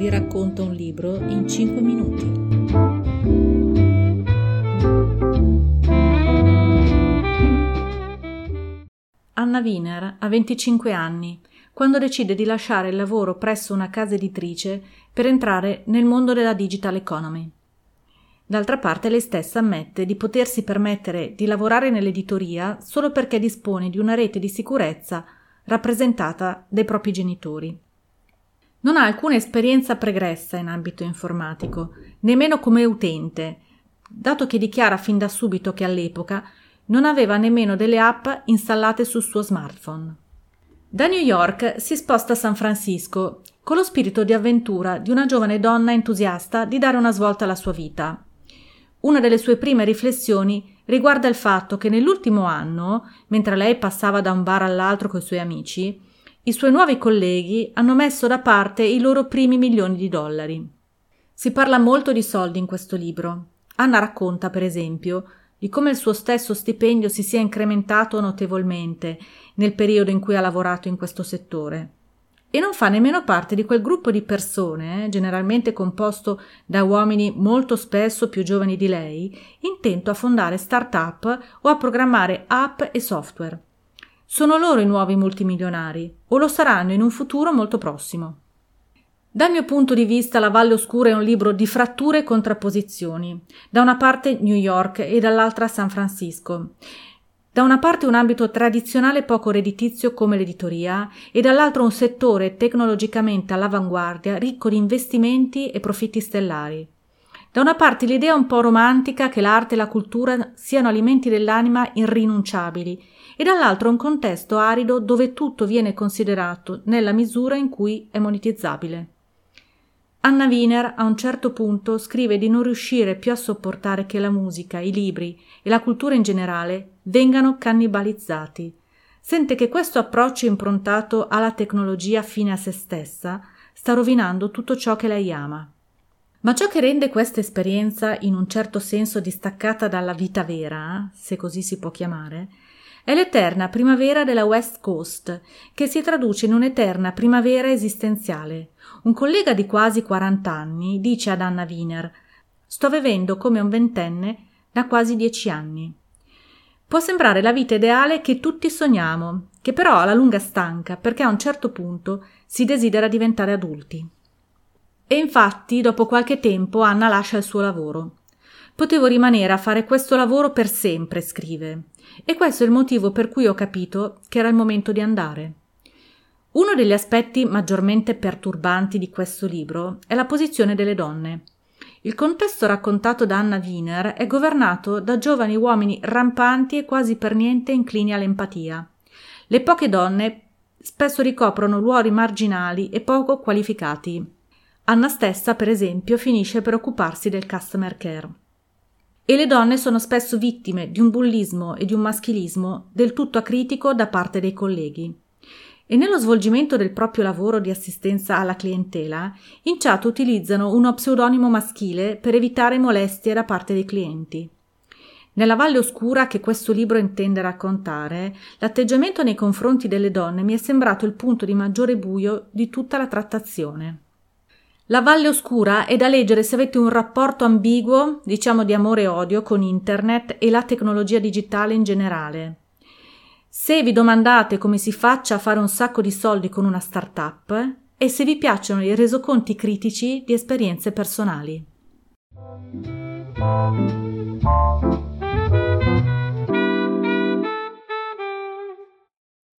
vi racconta un libro in 5 minuti. Anna Wiener ha 25 anni quando decide di lasciare il lavoro presso una casa editrice per entrare nel mondo della digital economy. D'altra parte lei stessa ammette di potersi permettere di lavorare nell'editoria solo perché dispone di una rete di sicurezza rappresentata dai propri genitori. Non ha alcuna esperienza pregressa in ambito informatico, nemmeno come utente, dato che dichiara fin da subito che all'epoca non aveva nemmeno delle app installate sul suo smartphone. Da New York si sposta a San Francisco con lo spirito di avventura di una giovane donna entusiasta di dare una svolta alla sua vita. Una delle sue prime riflessioni riguarda il fatto che nell'ultimo anno, mentre lei passava da un bar all'altro coi suoi amici, i suoi nuovi colleghi hanno messo da parte i loro primi milioni di dollari. Si parla molto di soldi in questo libro. Anna racconta, per esempio, di come il suo stesso stipendio si sia incrementato notevolmente nel periodo in cui ha lavorato in questo settore e non fa nemmeno parte di quel gruppo di persone, eh, generalmente composto da uomini molto spesso più giovani di lei, intento a fondare start-up o a programmare app e software. Sono loro i nuovi multimilionari, o lo saranno in un futuro molto prossimo. Dal mio punto di vista, La Valle Oscura è un libro di fratture e contrapposizioni. Da una parte New York e dall'altra San Francisco. Da una parte un ambito tradizionale poco redditizio come l'editoria e dall'altro un settore tecnologicamente all'avanguardia ricco di investimenti e profitti stellari. Da una parte l'idea un po' romantica che l'arte e la cultura siano alimenti dell'anima irrinunciabili e dall'altro un contesto arido dove tutto viene considerato nella misura in cui è monetizzabile. Anna Wiener a un certo punto scrive di non riuscire più a sopportare che la musica, i libri e la cultura in generale vengano cannibalizzati. Sente che questo approccio improntato alla tecnologia fine a se stessa sta rovinando tutto ciò che lei ama. Ma ciò che rende questa esperienza in un certo senso distaccata dalla vita vera, se così si può chiamare, è l'eterna primavera della West Coast, che si traduce in un'eterna primavera esistenziale, un collega di quasi 40 anni dice ad Anna Wiener Sto vivendo come un ventenne da quasi dieci anni. Può sembrare la vita ideale che tutti sogniamo, che però alla lunga stanca perché a un certo punto si desidera diventare adulti. E infatti, dopo qualche tempo, Anna lascia il suo lavoro. Potevo rimanere a fare questo lavoro per sempre, scrive, e questo è il motivo per cui ho capito che era il momento di andare. Uno degli aspetti maggiormente perturbanti di questo libro è la posizione delle donne. Il contesto raccontato da Anna Wiener è governato da giovani uomini rampanti e quasi per niente inclini all'empatia. Le poche donne spesso ricoprono ruoli marginali e poco qualificati. Anna stessa, per esempio, finisce per occuparsi del customer care. E le donne sono spesso vittime di un bullismo e di un maschilismo del tutto acritico da parte dei colleghi e nello svolgimento del proprio lavoro di assistenza alla clientela, in chat utilizzano uno pseudonimo maschile per evitare molestie da parte dei clienti. Nella valle oscura che questo libro intende raccontare, l'atteggiamento nei confronti delle donne mi è sembrato il punto di maggiore buio di tutta la trattazione. La valle oscura è da leggere se avete un rapporto ambiguo, diciamo di amore e odio, con internet e la tecnologia digitale in generale. Se vi domandate come si faccia a fare un sacco di soldi con una startup e se vi piacciono i resoconti critici di esperienze personali.